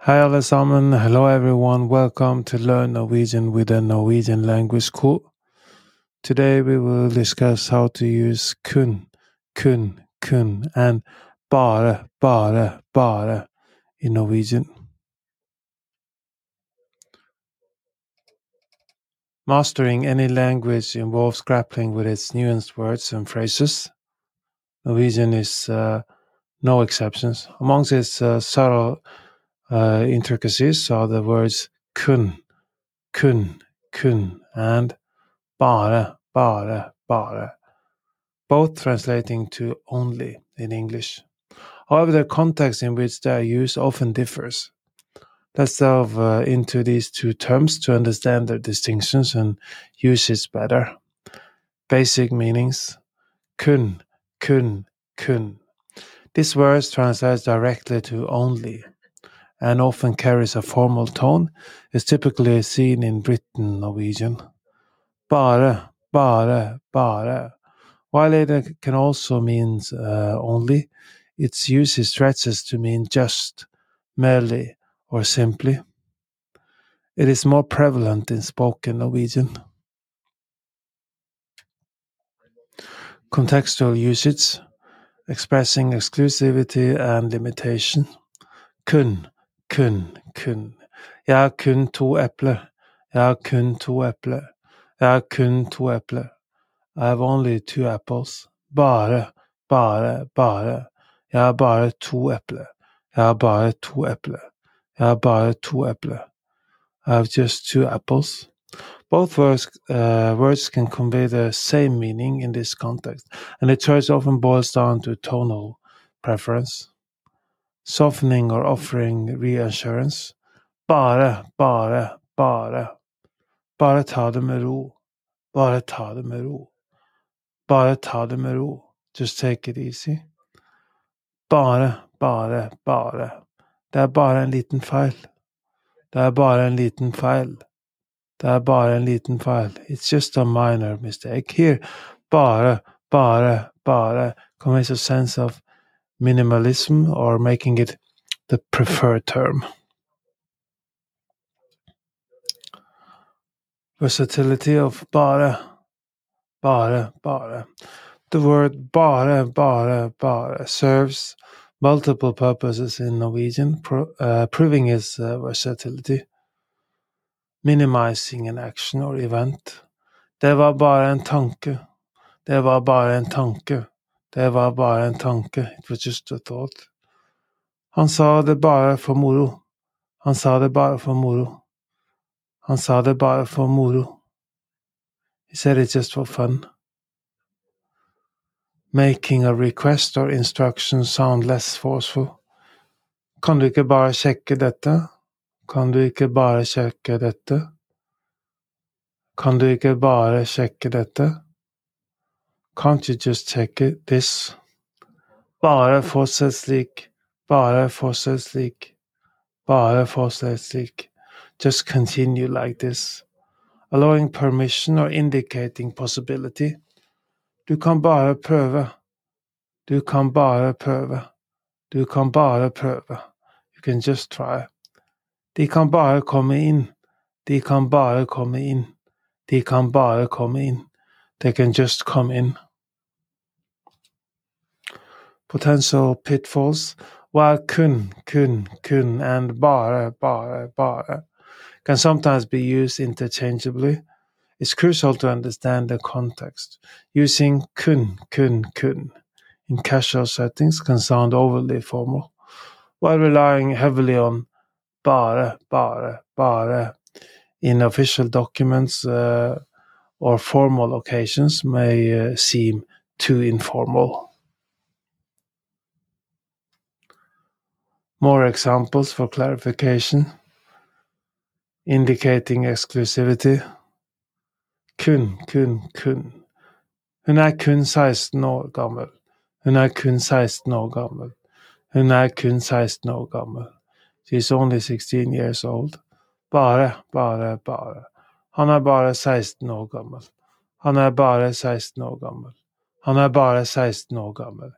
Hei, alle sammen. Hello, everyone. Welcome to Learn Norwegian with a Norwegian Language School. Today, we will discuss how to use kun, kun, kun, and bare, bare, bare in Norwegian. Mastering any language involves grappling with its nuanced words and phrases. Norwegian is uh, no exceptions. Amongst its uh, subtle uh, intricacies are the words kun, kun, kun, and bara, bara, bara, both translating to only in English. However, the context in which they are used often differs. Let's delve uh, into these two terms to understand their distinctions and usage better. Basic meanings kun, kun, kun. This word translates directly to only and often carries a formal tone, is typically seen in written Norwegian. Bare, bare, bare. While it can also mean uh, only, its usage stretches to mean just, merely, or simply. It is more prevalent in spoken Norwegian. Contextual usage, expressing exclusivity and limitation. Kun, kun, kun. Jeg har kun to epler. Jeg har kun to epler. Jeg har kun to epler. I have only two apples. Bare, bare, bare. Jeg har bare to epler. Jeg har bare to epler. Jeg har bare to epler. I have just two apples. Both words, uh, words can convey the same meaning in this context, and the choice often boils down to tonal preference. Softening or offering reassurance. Bare, bare, bare. Bare ta det med ro. Bare ta det med ro. Bare ta det med ro. Just take it easy. Bare, bare, bare. Det er bare en liten feil. Det er bare en liten feil. Det er bare en liten feil. It's just a minor mistake. Here, bare, bare, bare conveys a sense of minimalism or making it the preferred term. Versatility of bara, bara, bara. The word bara, bare, bare serves multiple purposes in Norwegian, pro, uh, proving its uh, versatility. Minimizing an action or event. Det var bare en tanke. Det var bare en tanke. Det var bare en tanke. It was just a thought. Han sa det bare for moro. Han sa det bare for moro. Han sa det bare for moro. He said it just for fun. Making a request or instruction sound less forceful. Kan du ikke bare sjekke dette? Kan du ikke bare sjekke dette? Kan du ikke bare sjekke dette? Can't you just check it, this? Bare fortsett slik. Bare fortsett slik. Bare fortsett slik. Just continue like this. Allowing permission or indicating possibility. Du kan bare prøve. Du kan bare prøve. Du kan bare prøve. You can just try. De kan bare komme inn. De kan bare komme inn. De kan bare komme inn. They can just come in. Potential pitfalls while kun, kun, kun, and bare, bare, bare can sometimes be used interchangeably, it's crucial to understand the context. Using kun, kun, kun in casual settings can sound overly formal, while relying heavily on bare, bare, bare in official documents uh, or formal occasions may uh, seem too informal. More examples for clarification indicating exclusivity. Kun, kun, kun. Hun er kun 16 år gammel. Hun er kun 16 år gammel. Hun er kun 16 år gammel. She's only 16 years old. Bare, bare, bare. Han er bare 16 år gammel. Han er bare 16 år gammel. Han er bare 16 år gammel.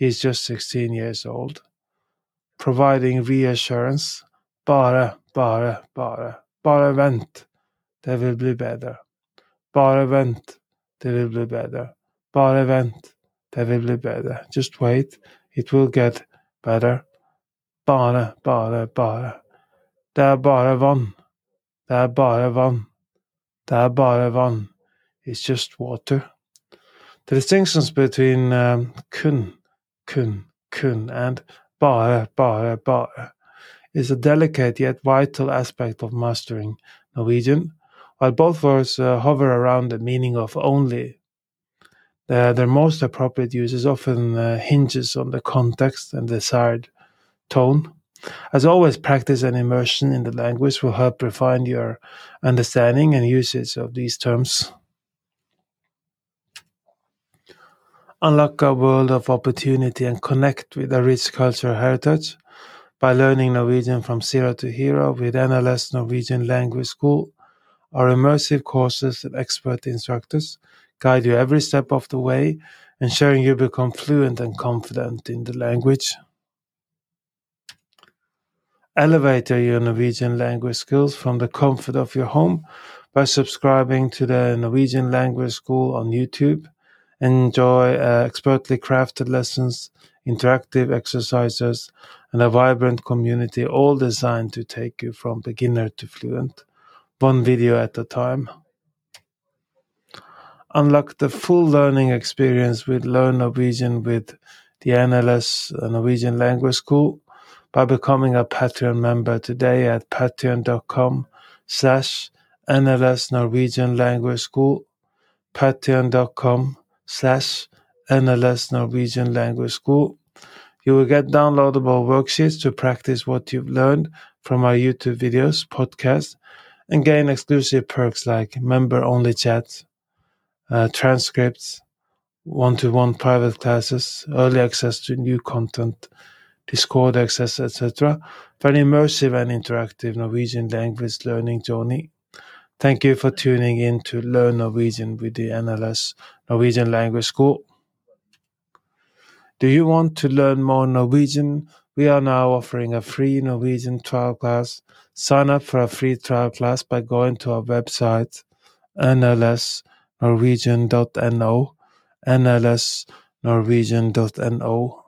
He's just 16 years old. Providing reassurance. Bare, bare, bare. Bare vent. Det vil bli bedre. Bare vent. Det vil bli bedre. Bare vent. Det vil bli bedre. Just wait. It will get better. Bare, bare, bare. Det er bare vann. Det er bare vann. Det vann. It's just water. The distinctions between um, kun, kun, kun, and bare, bare, bare is a delicate yet vital aspect of mastering Norwegian, while both words uh, hover around the meaning of only. The, their most appropriate use is often uh, hinges on the context and desired tone. As always, practice and immersion in the language will help refine your understanding and usage of these terms. Unlock a world of opportunity and connect with a rich cultural heritage by learning Norwegian from zero to hero with NLS Norwegian Language School. Our immersive courses and expert instructors guide you every step of the way, ensuring you become fluent and confident in the language. Elevate your Norwegian language skills from the comfort of your home by subscribing to the Norwegian Language School on YouTube. Enjoy uh, expertly crafted lessons, interactive exercises, and a vibrant community, all designed to take you from beginner to fluent, one video at a time. Unlock the full learning experience with Learn Norwegian with the NLS Norwegian Language School by becoming a Patreon member today at patreon.com slash NLS Norwegian Language School, patreon.com slash NLS Norwegian Language School. You will get downloadable worksheets to practice what you've learned from our YouTube videos, podcasts, and gain exclusive perks like member-only chats, uh, transcripts, one-to-one private classes, early access to new content, Discord access, etc. for an immersive and interactive Norwegian language learning journey. Thank you for tuning in to Learn Norwegian with the NLS Norwegian Language School. Do you want to learn more Norwegian? We are now offering a free Norwegian trial class. Sign up for a free trial class by going to our website nlsnorwegian.no nlsnorwegian.no